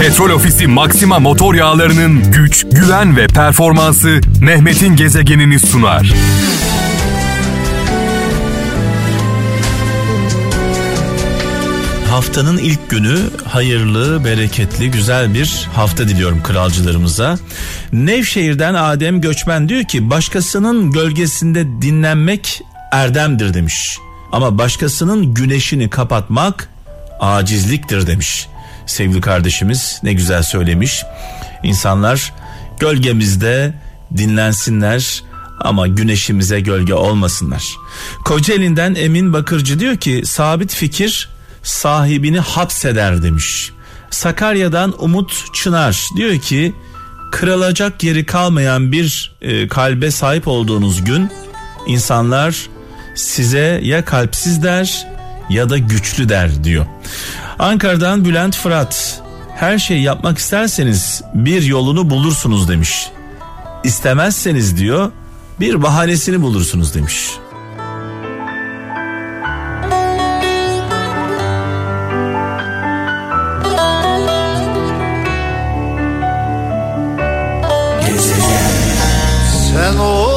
Petrol Ofisi Maxima motor yağlarının güç, güven ve performansı Mehmet'in gezegenini sunar. Haftanın ilk günü hayırlı, bereketli, güzel bir hafta diliyorum kralcılarımıza. Nevşehir'den Adem Göçmen diyor ki başkasının gölgesinde dinlenmek erdemdir demiş. Ama başkasının güneşini kapatmak acizliktir demiş. Sevgili kardeşimiz ne güzel söylemiş. İnsanlar gölgemizde dinlensinler ama güneşimize gölge olmasınlar. Kocaeli'nden Emin Bakırcı diyor ki sabit fikir sahibini hapseder demiş. Sakarya'dan Umut Çınar diyor ki kırılacak yeri kalmayan bir e, kalbe sahip olduğunuz gün insanlar size ya kalpsiz der ya da güçlü der diyor. Ankara'dan Bülent Fırat her şeyi yapmak isterseniz bir yolunu bulursunuz demiş. İstemezseniz diyor bir bahanesini bulursunuz demiş. Sen orada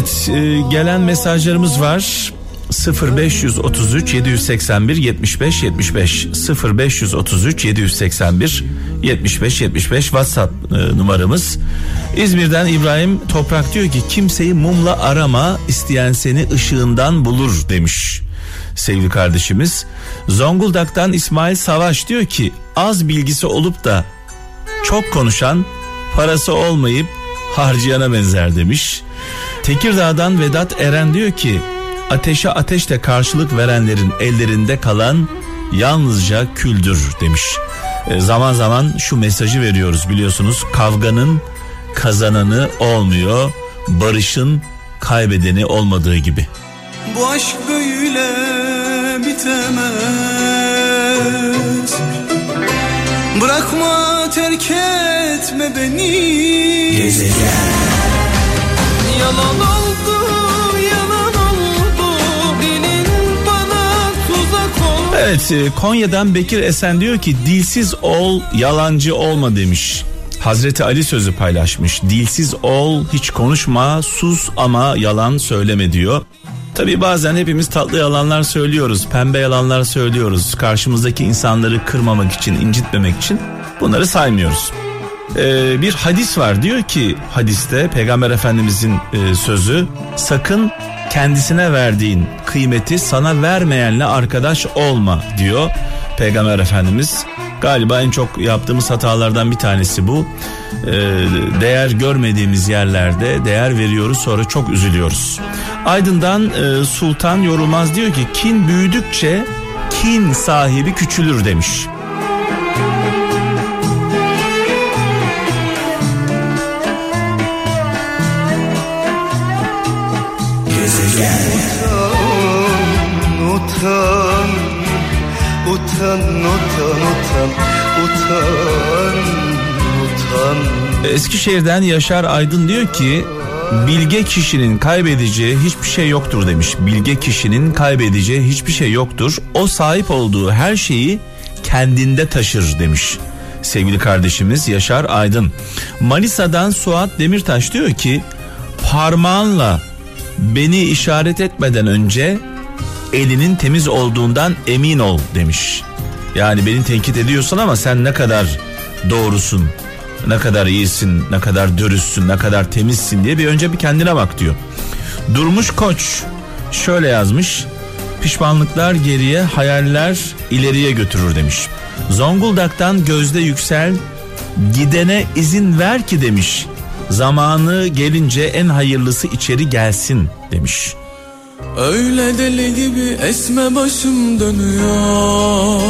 Evet e, gelen mesajlarımız var. 0533 781 75 75 0533 781 75 75 WhatsApp e, numaramız. İzmir'den İbrahim Toprak diyor ki kimseyi mumla arama isteyen seni ışığından bulur demiş sevgili kardeşimiz. Zonguldak'tan İsmail Savaş diyor ki az bilgisi olup da çok konuşan parası olmayıp harcayana benzer demiş. Tekirdağ'dan Vedat Eren diyor ki ateşe ateşle karşılık verenlerin ellerinde kalan yalnızca küldür demiş. E, zaman zaman şu mesajı veriyoruz biliyorsunuz kavganın kazananı olmuyor barışın kaybedeni olmadığı gibi. Bu aşk böyle bitemez Bırakma terk etme beni Evet e, Konya'dan Bekir Esen diyor ki dilsiz ol yalancı olma demiş. Hazreti Ali sözü paylaşmış. Dilsiz ol hiç konuşma sus ama yalan söyleme diyor. Tabi bazen hepimiz tatlı yalanlar söylüyoruz, pembe yalanlar söylüyoruz. Karşımızdaki insanları kırmamak için, incitmemek için bunları saymıyoruz. Ee, bir hadis var diyor ki hadiste Peygamber Efendimizin e, sözü sakın kendisine verdiğin kıymeti sana vermeyenle arkadaş olma diyor Peygamber Efendimiz. Galiba en çok yaptığımız hatalardan bir tanesi bu. Ee, değer görmediğimiz yerlerde değer veriyoruz sonra çok üzülüyoruz. Aydın'dan e, Sultan Yorulmaz diyor ki kin büyüdükçe kin sahibi küçülür demiş. Utan, utan, utan, utan, utan, utan. Eskişehir'den Yaşar Aydın diyor ki bilge kişinin kaybedeceği hiçbir şey yoktur demiş. Bilge kişinin kaybedeceği hiçbir şey yoktur. O sahip olduğu her şeyi kendinde taşır demiş. Sevgili kardeşimiz Yaşar Aydın. Manisa'dan Suat Demirtaş diyor ki parmağınla beni işaret etmeden önce elinin temiz olduğundan emin ol demiş. Yani beni tenkit ediyorsun ama sen ne kadar doğrusun, ne kadar iyisin, ne kadar dürüstsün, ne kadar temizsin diye bir önce bir kendine bak diyor. Durmuş Koç şöyle yazmış. Pişmanlıklar geriye, hayaller ileriye götürür demiş. Zonguldak'tan Gözde Yüksel gidene izin ver ki demiş. Zamanı gelince en hayırlısı içeri gelsin demiş. Öyle deli gibi esme başım dönüyor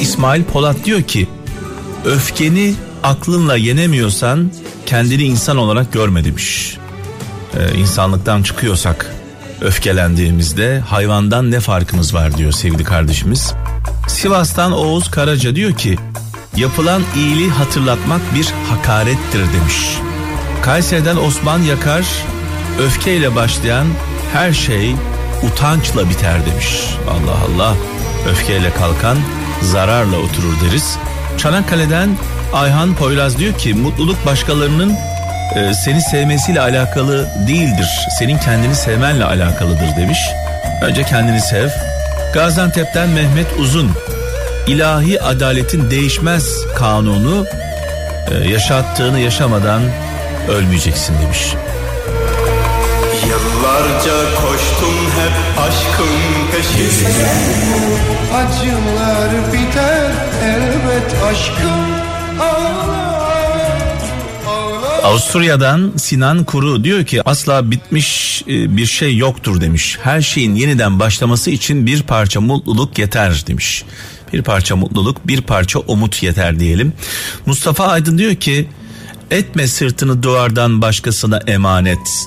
İsmail Polat diyor ki öfkeni aklınla yenemiyorsan kendini insan olarak görme demiş. Ee, insanlıktan çıkıyorsak öfkelendiğimizde hayvandan ne farkımız var diyor sevgili kardeşimiz. Sivas'tan Oğuz Karaca diyor ki yapılan iyiliği hatırlatmak bir hakarettir demiş. Kayseri'den Osman Yakar öfkeyle başlayan her şey utançla biter demiş. Allah Allah öfkeyle kalkan zararla oturur deriz. Çanakkale'den Ayhan Poyraz diyor ki mutluluk başkalarının e, seni sevmesiyle alakalı değildir. Senin kendini sevmenle alakalıdır demiş. Önce kendini sev. Gaziantep'ten Mehmet Uzun ilahi adaletin değişmez kanunu e, yaşattığını yaşamadan ölmeyeceksin demiş. Yıllarca koştum hep aşkın peşinde Acılar biter elbet aşkım Avusturya'dan Sinan Kuru diyor ki asla bitmiş e, bir şey yoktur demiş. Her şeyin yeniden başlaması için bir parça mutluluk yeter demiş. Bir parça mutluluk, bir parça umut yeter diyelim. Mustafa Aydın diyor ki etme sırtını duvardan başkasına emanet.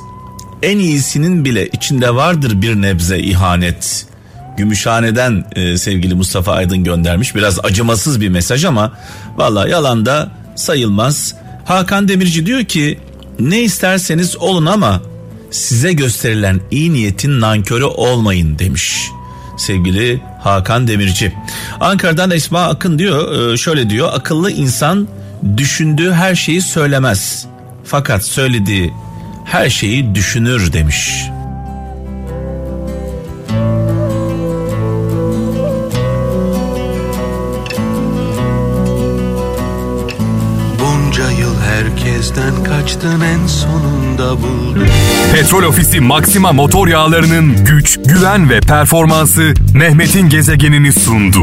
En iyisinin bile içinde vardır bir nebze ihanet. Gümüşhane'den e, sevgili Mustafa Aydın göndermiş. Biraz acımasız bir mesaj ama valla yalan da sayılmaz. Hakan Demirci diyor ki ne isterseniz olun ama size gösterilen iyi niyetin nankörü olmayın demiş sevgili Hakan Demirci. Ankara'dan Esma Akın diyor e, şöyle diyor akıllı insan düşündüğü her şeyi söylemez. Fakat söylediği her şeyi düşünür demiş. Bunca yıl herkesten kaçtın en sonunda buldun Petrol Ofisi Maxima motor yağlarının güç, güven ve performansı Mehmet'in gezegenini sundu.